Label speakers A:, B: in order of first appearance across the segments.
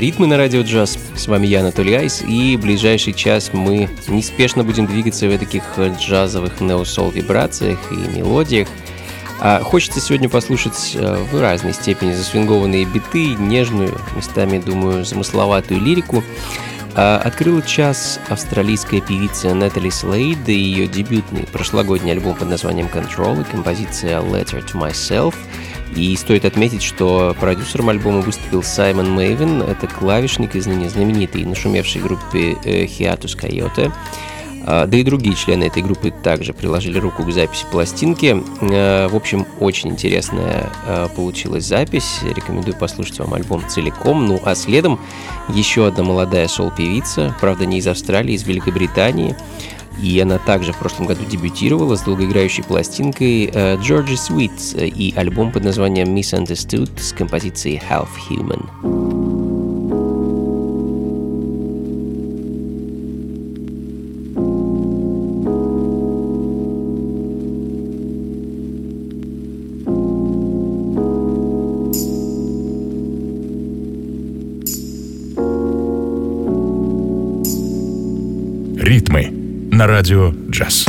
A: Ритмы на радио джаз. С вами я, Анатолий Айс, и ближайший час мы неспешно будем двигаться в таких джазовых неосол вибрациях и мелодиях. А хочется сегодня послушать э, в разной степени засвингованные биты, нежную, местами, думаю, замысловатую лирику. А открыла час австралийская певица Натали Слейд и ее дебютный прошлогодний альбом под названием Control и композиция Letter to Myself – и стоит отметить, что продюсером альбома выступил Саймон Мэйвен, это клавишник из ныне знаменитой и нашумевшей группы э, Hiatus Coyote. А, да и другие члены этой группы также приложили руку к записи пластинки. Э, в общем, очень интересная э, получилась запись. Рекомендую послушать вам альбом целиком. Ну а следом еще одна молодая сол-певица, правда не из Австралии, из Великобритании. И она также в прошлом году дебютировала с долгоиграющей пластинкой uh, Georgia Sweet э, и альбом под названием Misunderstood с композицией Half Human.
B: на радио джаз.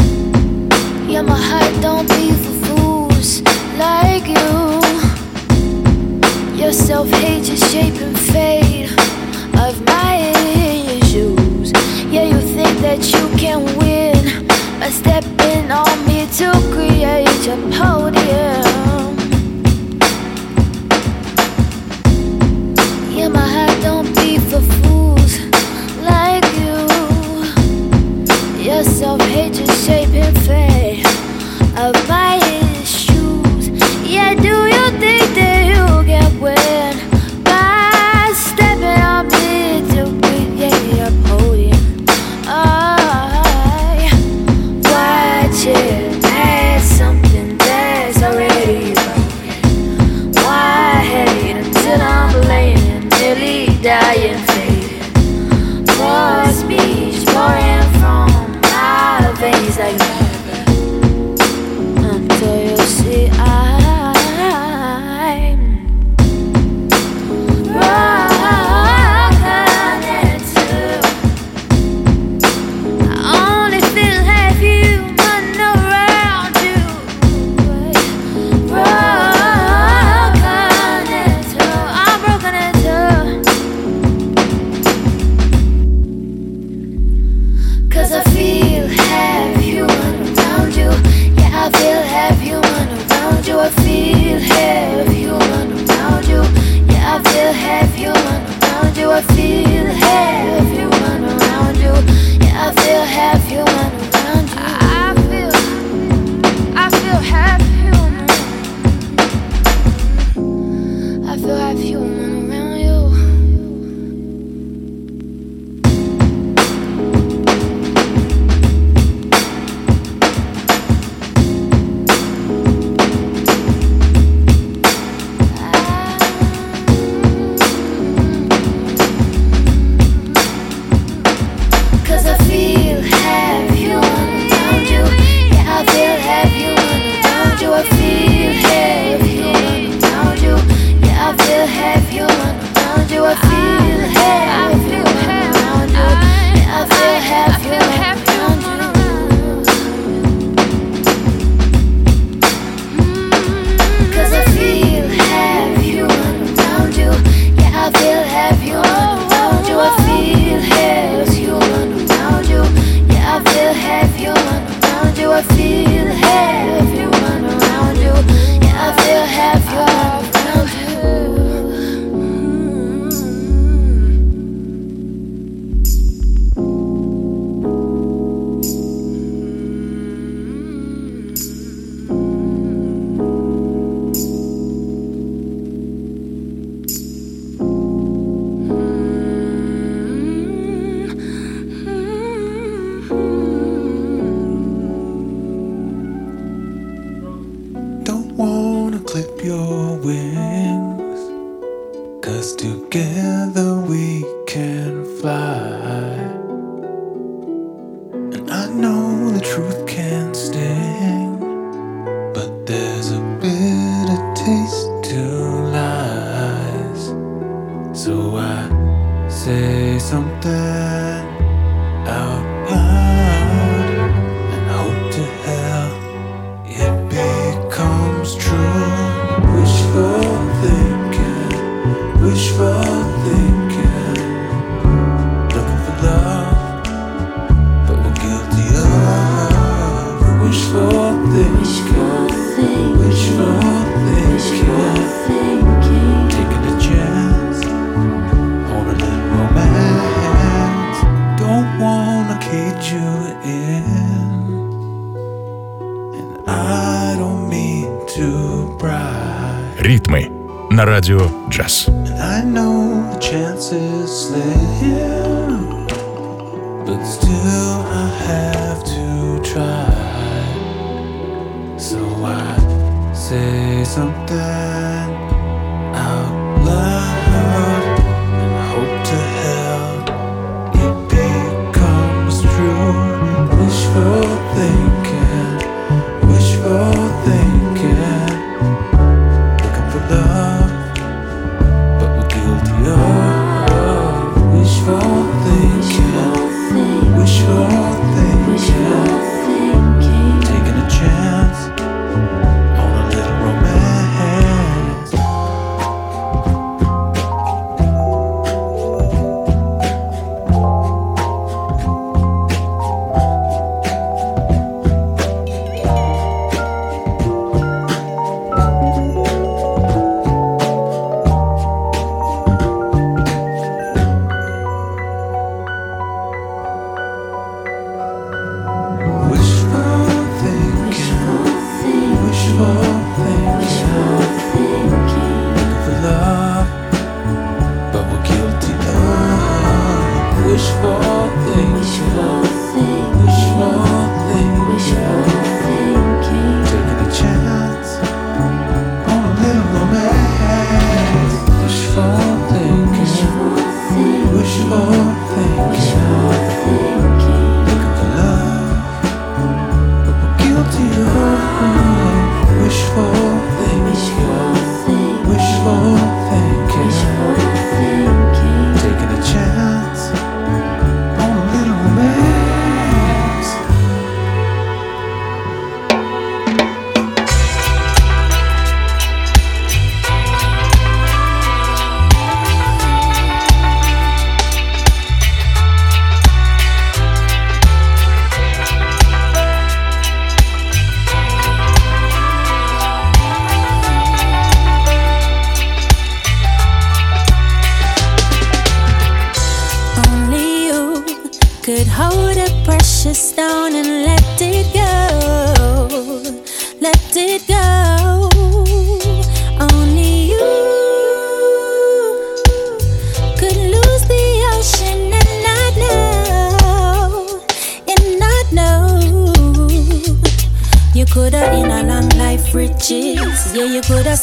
B: Yeah, my heart don't beat for fools like you. Your self-hate is shaping fate of my issues. Yeah, you think that you can win by stepping on me to create a podium.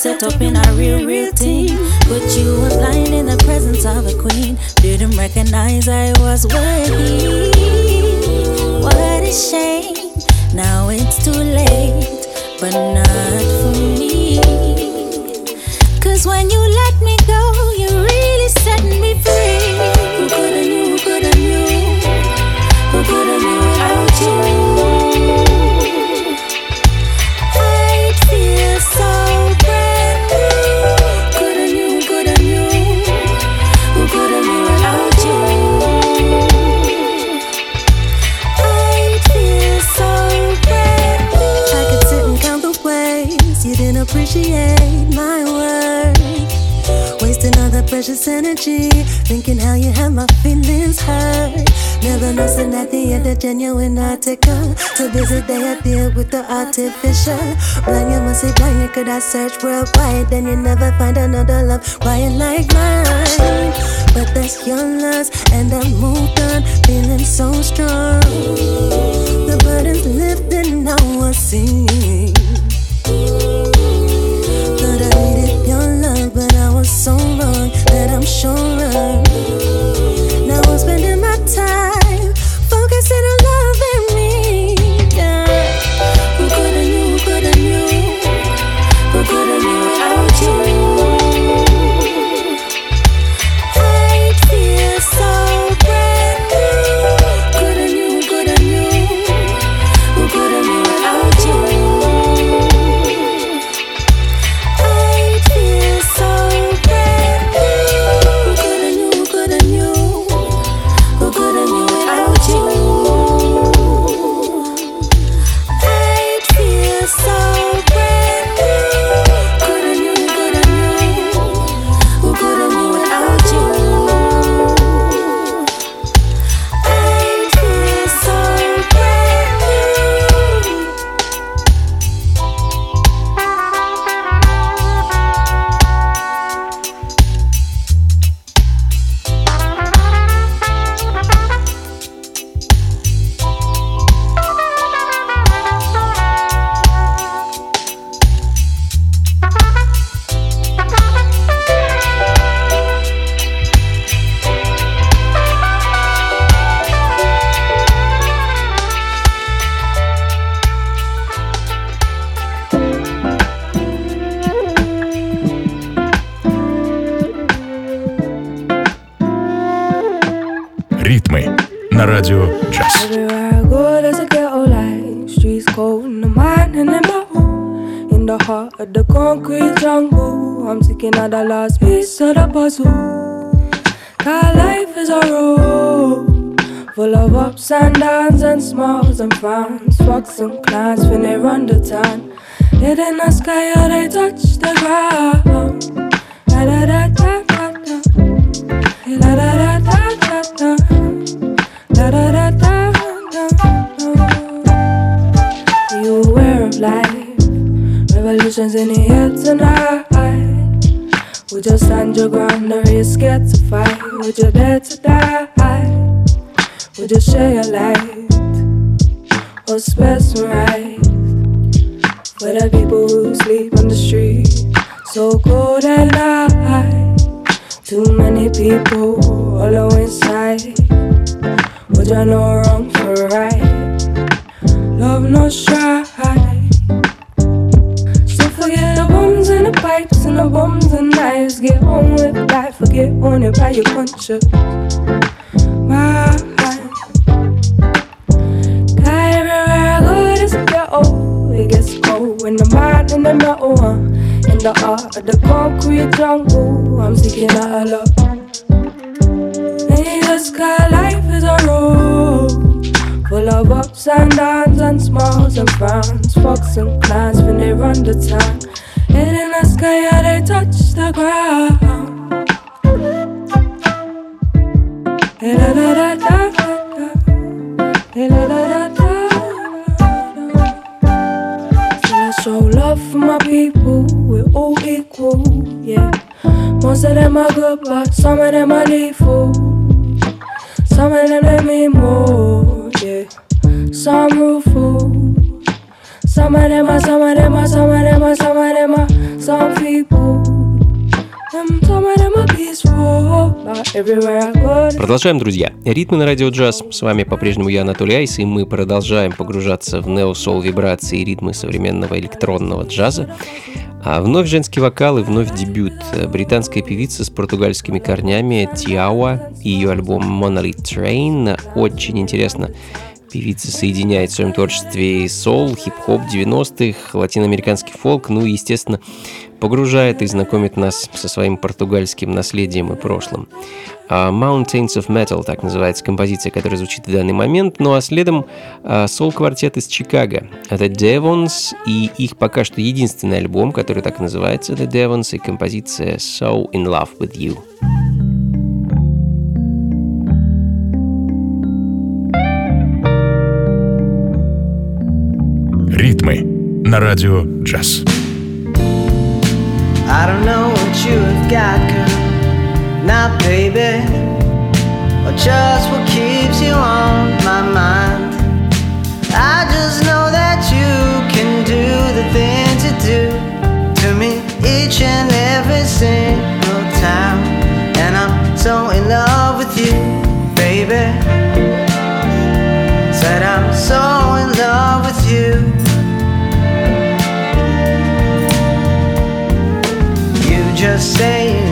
C: Set up in a real, real team. But you were blind in the presence of a queen. Didn't recognize I was worthy. What a shame. Now it's too late, but not genuine article. To visit day I deal with the artificial. Blind, you must say blind, could I search worldwide? Then you never find another love quiet like mine. But that's your loss, and I moved on, feeling so strong. The burden's lifted, now I sing. Thought I needed your love, but I was so wrong that I'm sure. Now
D: smiles and and clowns when they run the town. Hit in the sky, or they touch the ground. Da da da da da da. Da da da da da da. Da da da da da. Are you aware of life? Revolutions in the air tonight. Would you stand your ground or you scared to fight? Would you dare to die? Would you share your light spare for the people who sleep on the street? So cold at night. Too many people hollow inside. Would you know wrong for right? Love no strife. So forget the bombs and the pipes and the bombs and knives. Get on with life, forget on it by your conscience. My when the mind in the metal, uh, in the art of the concrete jungle. I'm seeking out love. In the sky, life is a road full of ups and downs and smiles and frowns. Fucks and clowns when they run the town. And in the sky, yeah, they touch the ground. Da, da, da, da, da. My people, we're all equal, yeah. Most of them are good, but some of them are lethal. Some of them they mean more, yeah. Some rueful. Some of them are, some of them are, some of them are, some of them are, some people.
A: Продолжаем, друзья. Ритмы на радио джаз. С вами по-прежнему я, Анатолий Айс, и мы продолжаем погружаться в нео-сол вибрации и ритмы современного электронного джаза. А вновь женский вокал и вновь дебют. Британская певица с португальскими корнями Тиауа и ее альбом Monolith Train. Очень интересно Певица соединяет в своем творчестве соул, хип-хоп 90-х, латиноамериканский фолк, ну и, естественно, погружает и знакомит нас со своим португальским наследием и прошлым. А Mountains of Metal, так называется композиция, которая звучит в данный момент, ну а следом а, сол-квартет из Чикаго. Это Devons и их пока что единственный альбом, который так и называется The Devons, и композиция So In Love With You.
E: Ритмы на радио джаз. I don't know what you have got, girl, not baby, or just what keeps you on my mind. I just know that you can do the things you do to me each and every single time, and I'm so in love with you, baby. Said I'm so in love with you. just saying.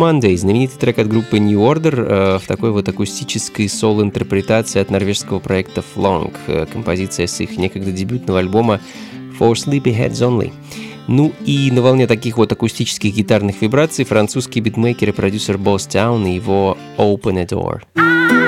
F: Monday, знаменитый трек от группы New Order э, в такой вот акустической сол-интерпретации от норвежского проекта Flong, э, композиция с их некогда дебютного альбома For Sleepy Heads Only. Ну и на волне таких вот акустических гитарных вибраций французский битмейкер и продюсер Boss Town и его Open a Door.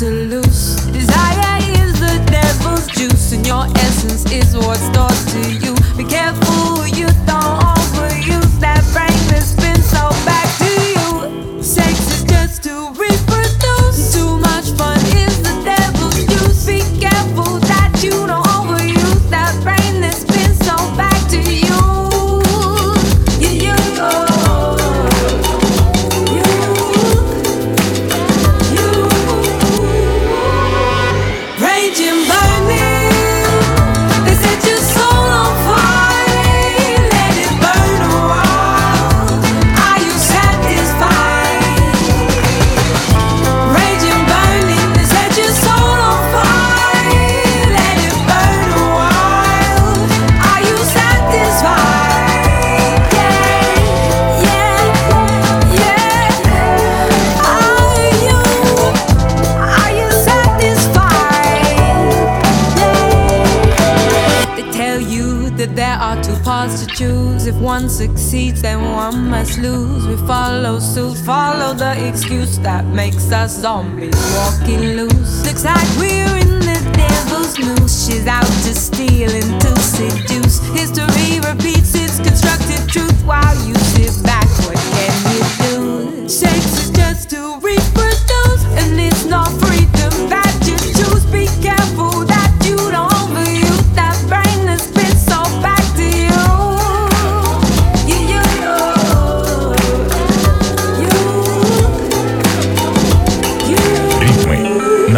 F: to lose.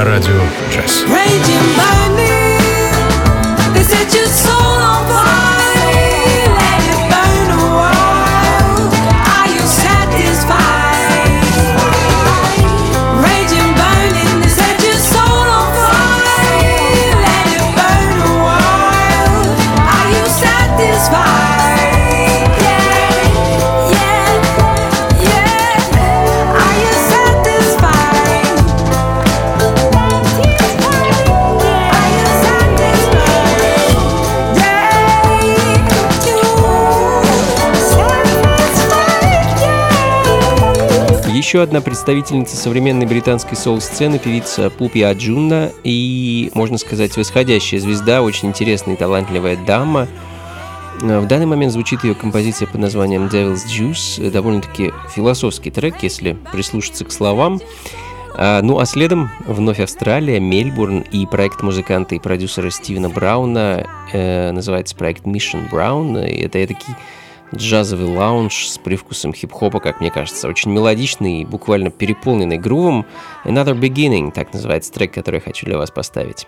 G: На радио джаз.
A: Еще одна представительница современной британской соул-сцены, певица Пупи Аджуна и, можно сказать, восходящая звезда, очень интересная и талантливая дама. Э, В данный момент звучит ее композиция под названием Devil's Juice, довольно-таки философский трек, если прислушаться к словам. А, Ну а следом вновь Австралия, Мельбурн и проект музыканта и продюсера Стивена Брауна э, называется проект Mission Brown. И это такой джазовый лаунж с привкусом хип-хопа, как мне кажется, очень мелодичный и буквально переполненный грувом. Another Beginning, так называется трек, который я хочу для вас поставить.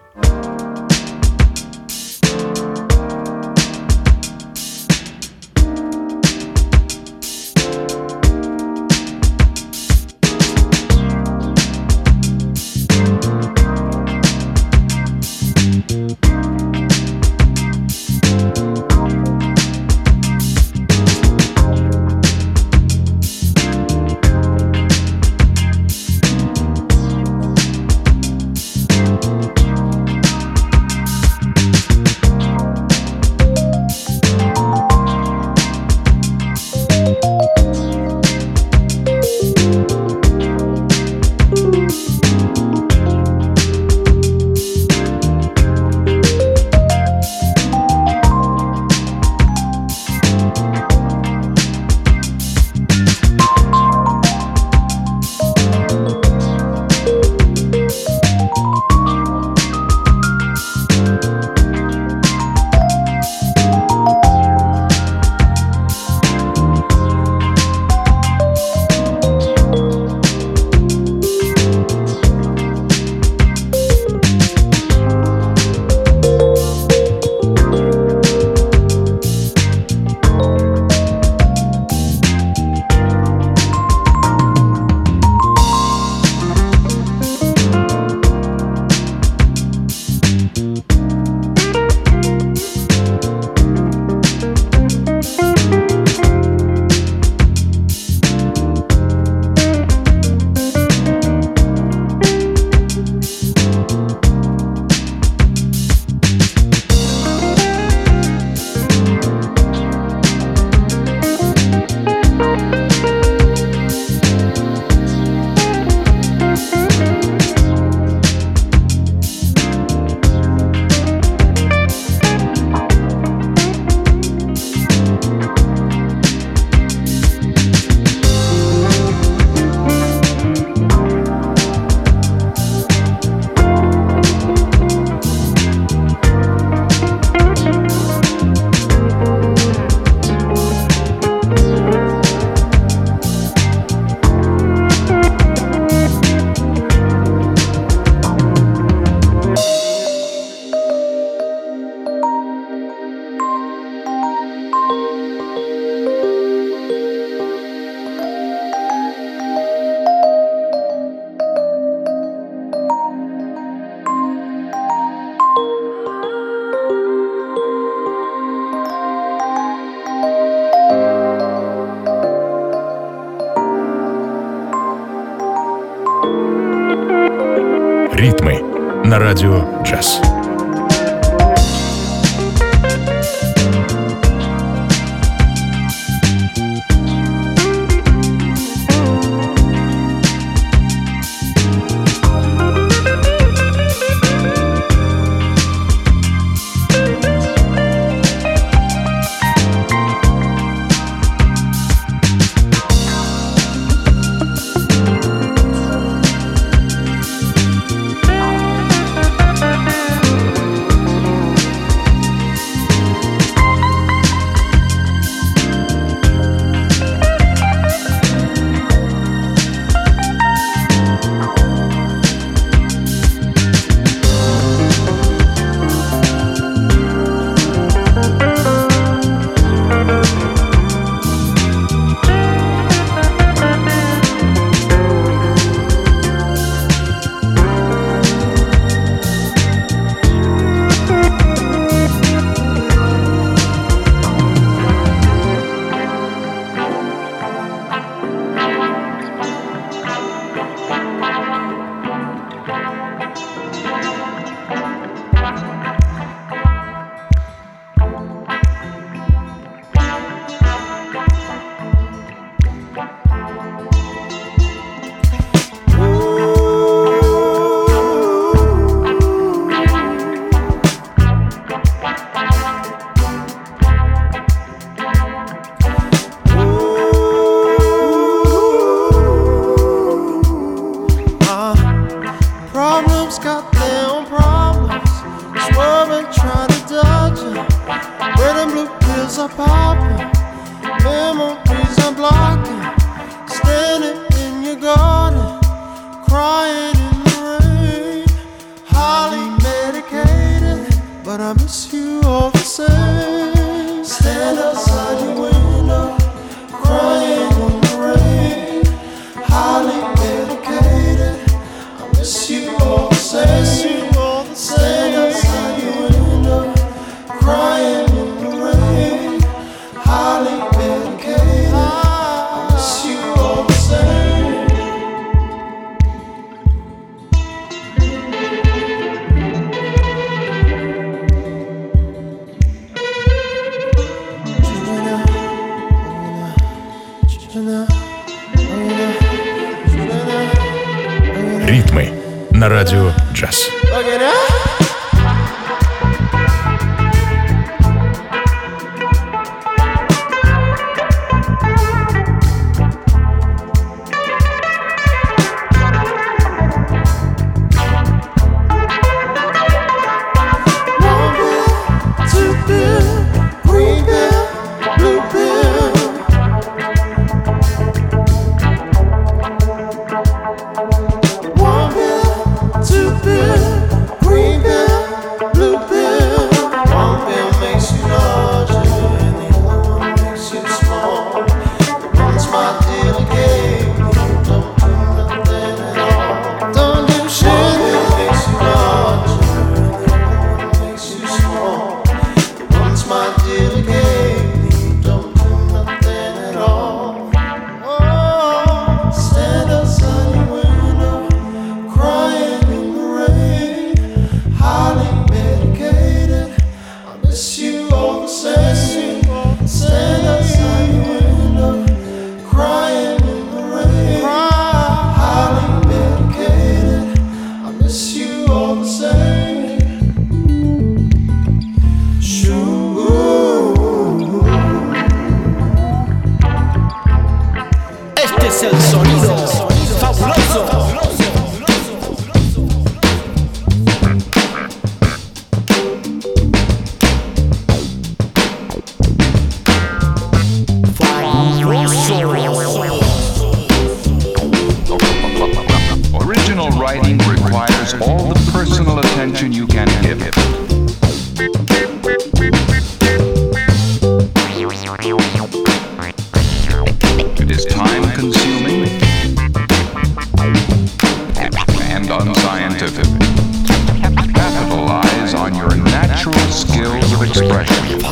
H: Expression.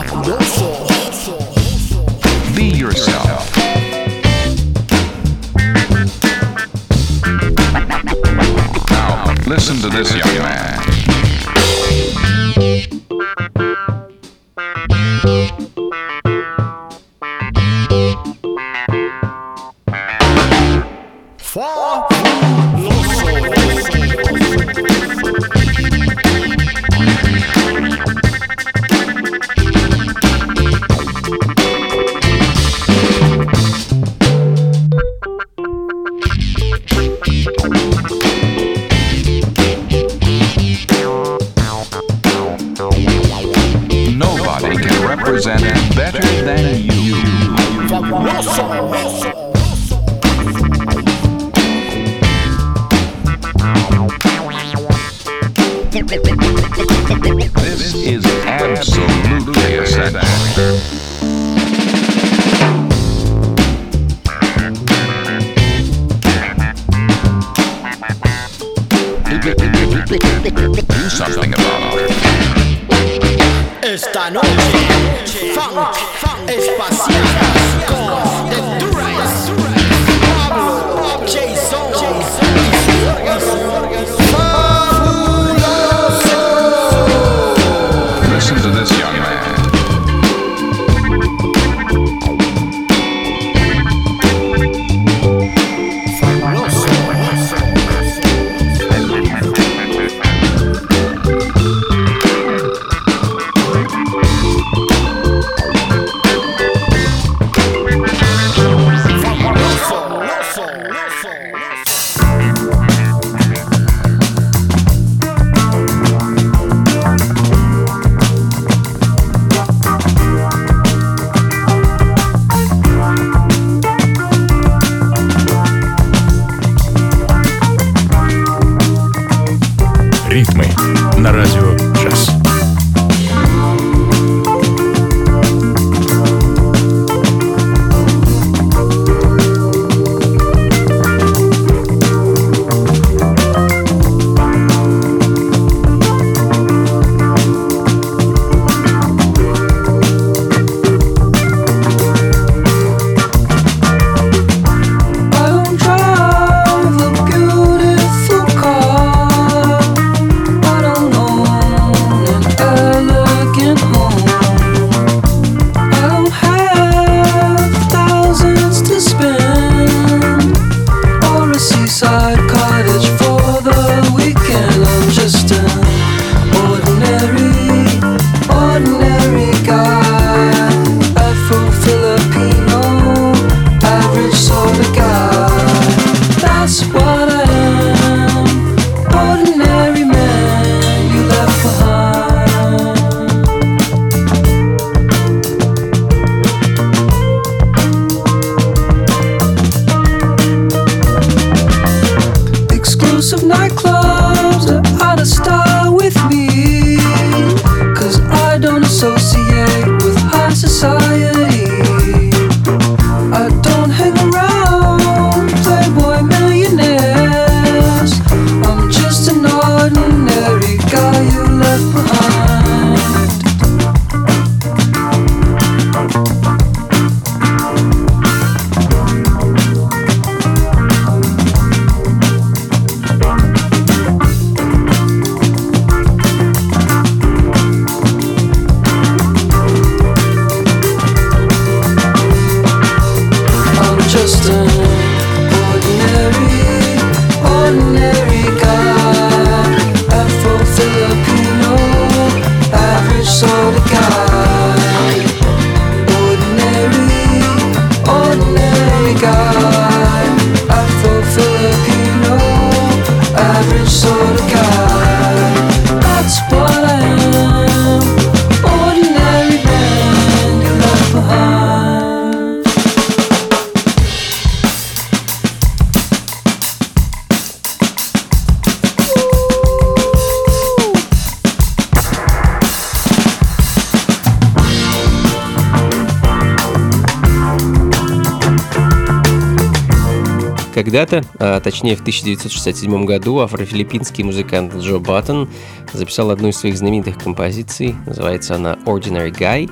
A: Когда-то, а точнее в 1967 году, афрофилиппинский музыкант Джо Баттон записал одну из своих знаменитых композиций, называется она «Ordinary Guy»,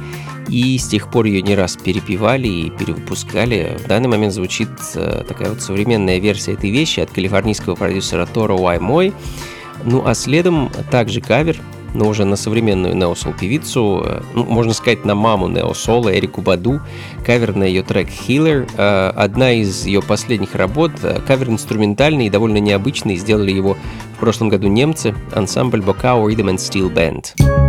A: и с тех пор ее не раз перепевали и перевыпускали. В данный момент звучит э, такая вот современная версия этой вещи от калифорнийского продюсера Торо Уаймой. Ну а следом также кавер но уже на современную неосол певицу, э, ну, можно сказать, на маму неосола Эрику Баду, кавер на ее трек Healer. Э, одна из ее последних работ, э, кавер инструментальный и довольно необычный, сделали его в прошлом году немцы, ансамбль Bocao Rhythm and Steel Band.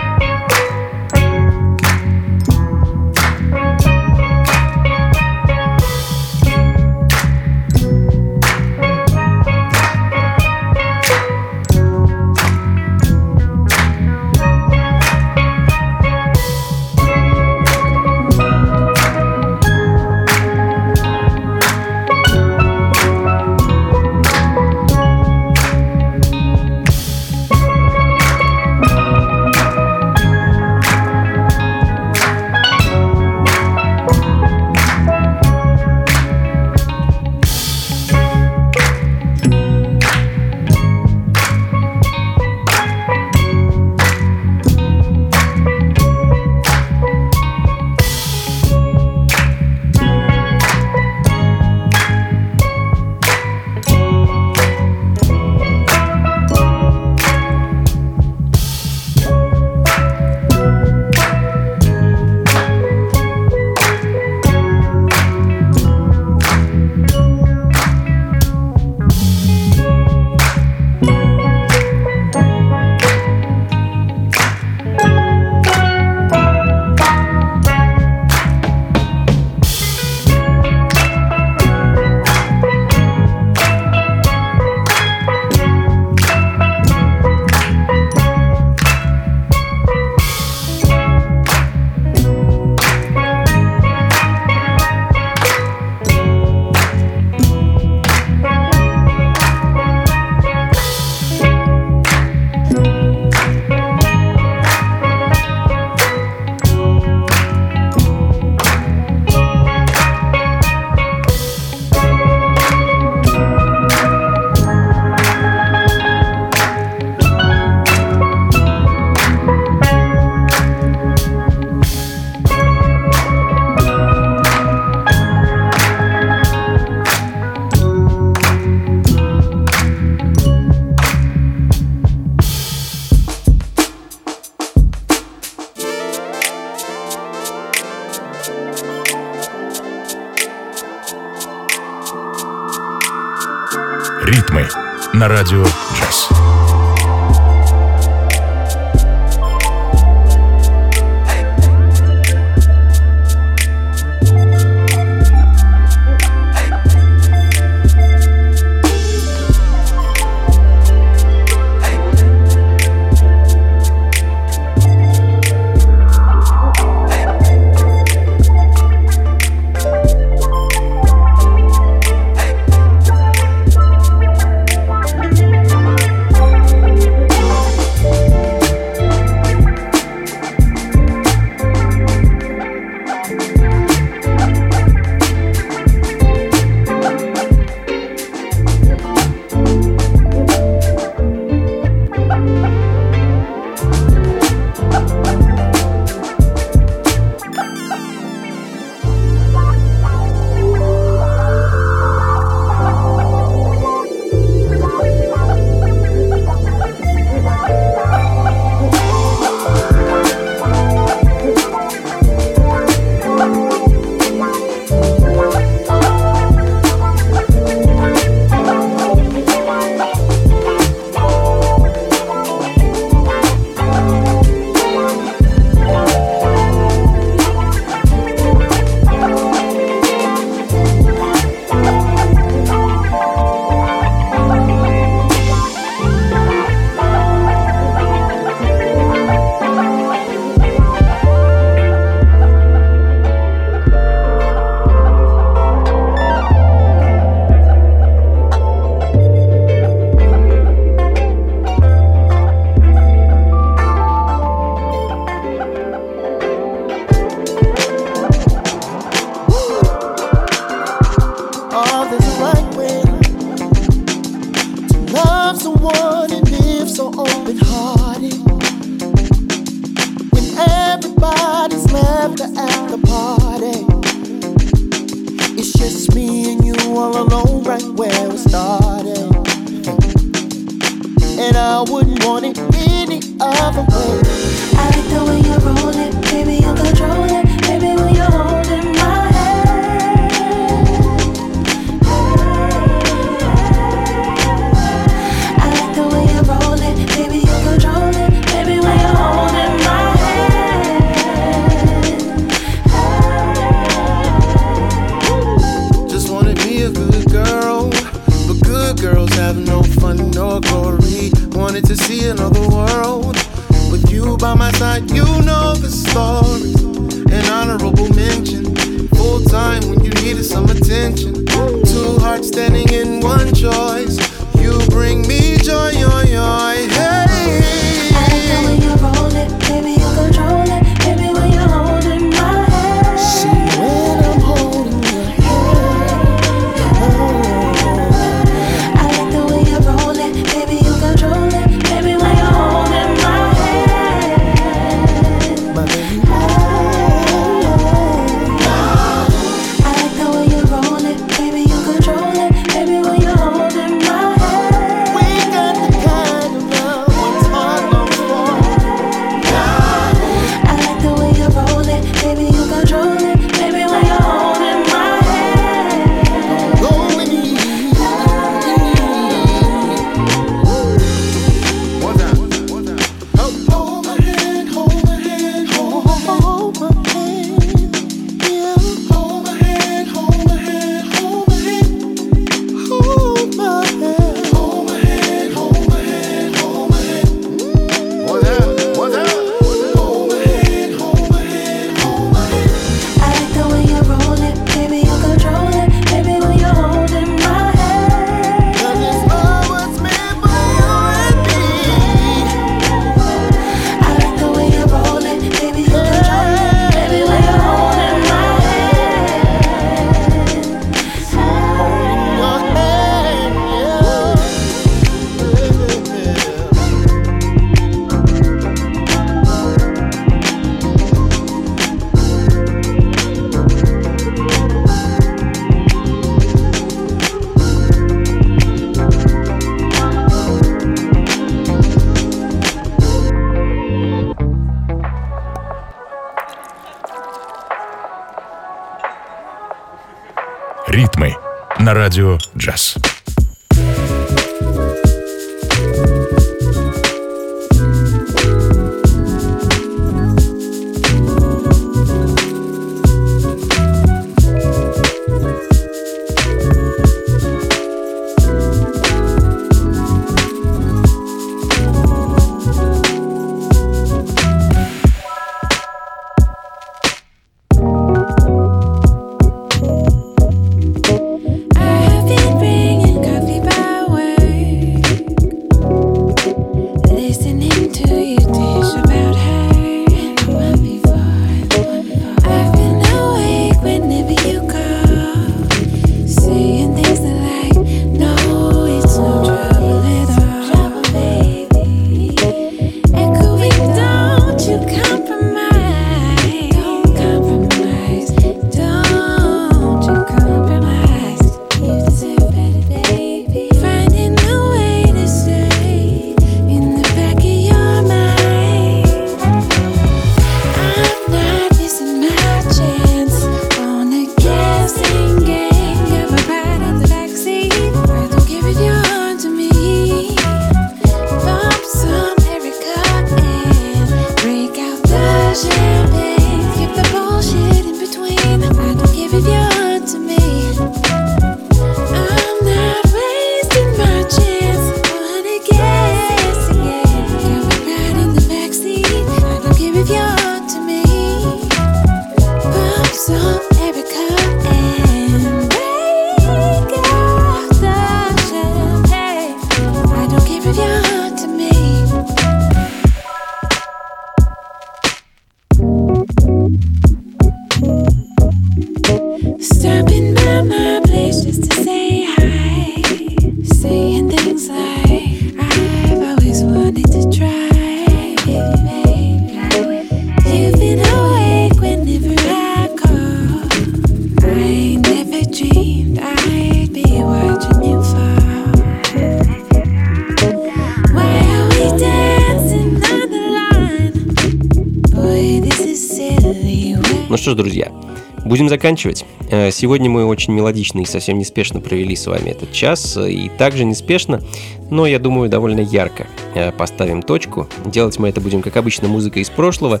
A: Заканчивать. Э, сегодня мы очень мелодично и совсем неспешно провели с вами этот час. И также неспешно, но, я думаю, довольно ярко э, поставим точку. Делать мы это будем, как обычно, музыка из прошлого.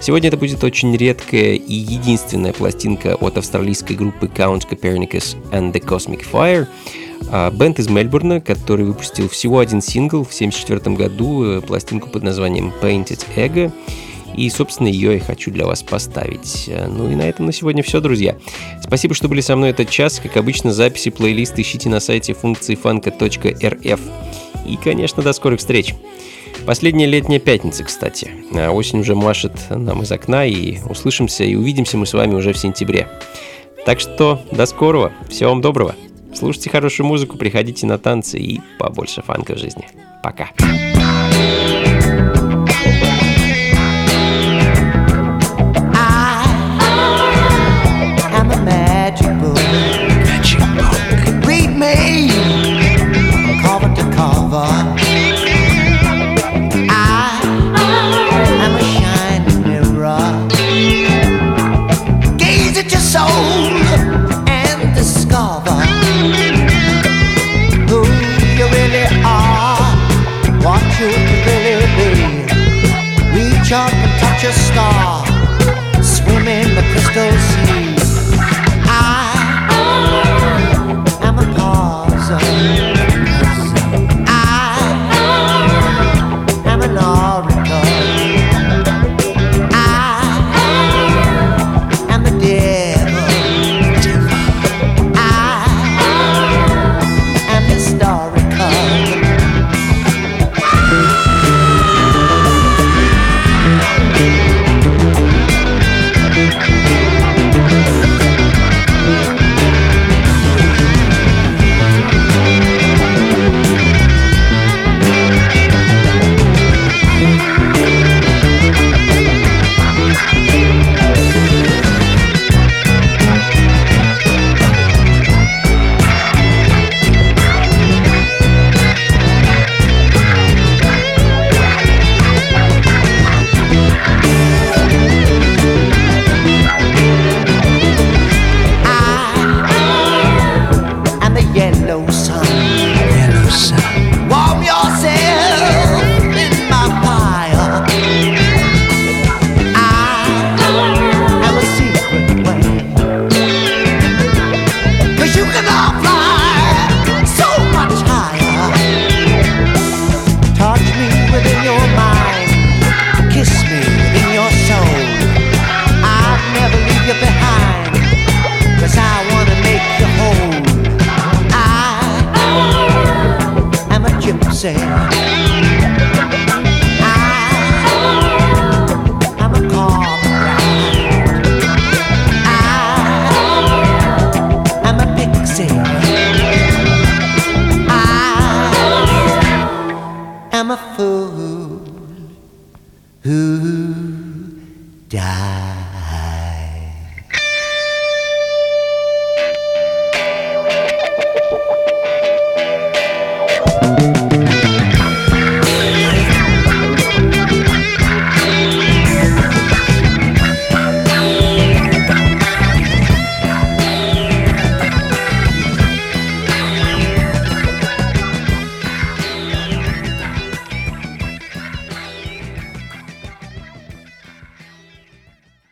A: Сегодня это будет очень редкая и единственная пластинка от австралийской группы Count Copernicus and the Cosmic Fire. А, бенд из Мельбурна, который выпустил всего один сингл в 1974 году, э, пластинку под названием Painted Ego. И, собственно, ее я хочу для вас поставить. Э, ну и на этом на сегодня все, друзья. Спасибо, что были со мной этот час. Как обычно, записи плейлист ищите на сайте функции фанка.рф. И, конечно, до скорых встреч. Последняя летняя пятница, кстати. А осень уже машет нам из окна, и услышимся и увидимся мы с вами уже в сентябре. Так что до скорого. Всего вам доброго. Слушайте хорошую музыку, приходите на танцы и побольше фанка в жизни. Пока.
I: a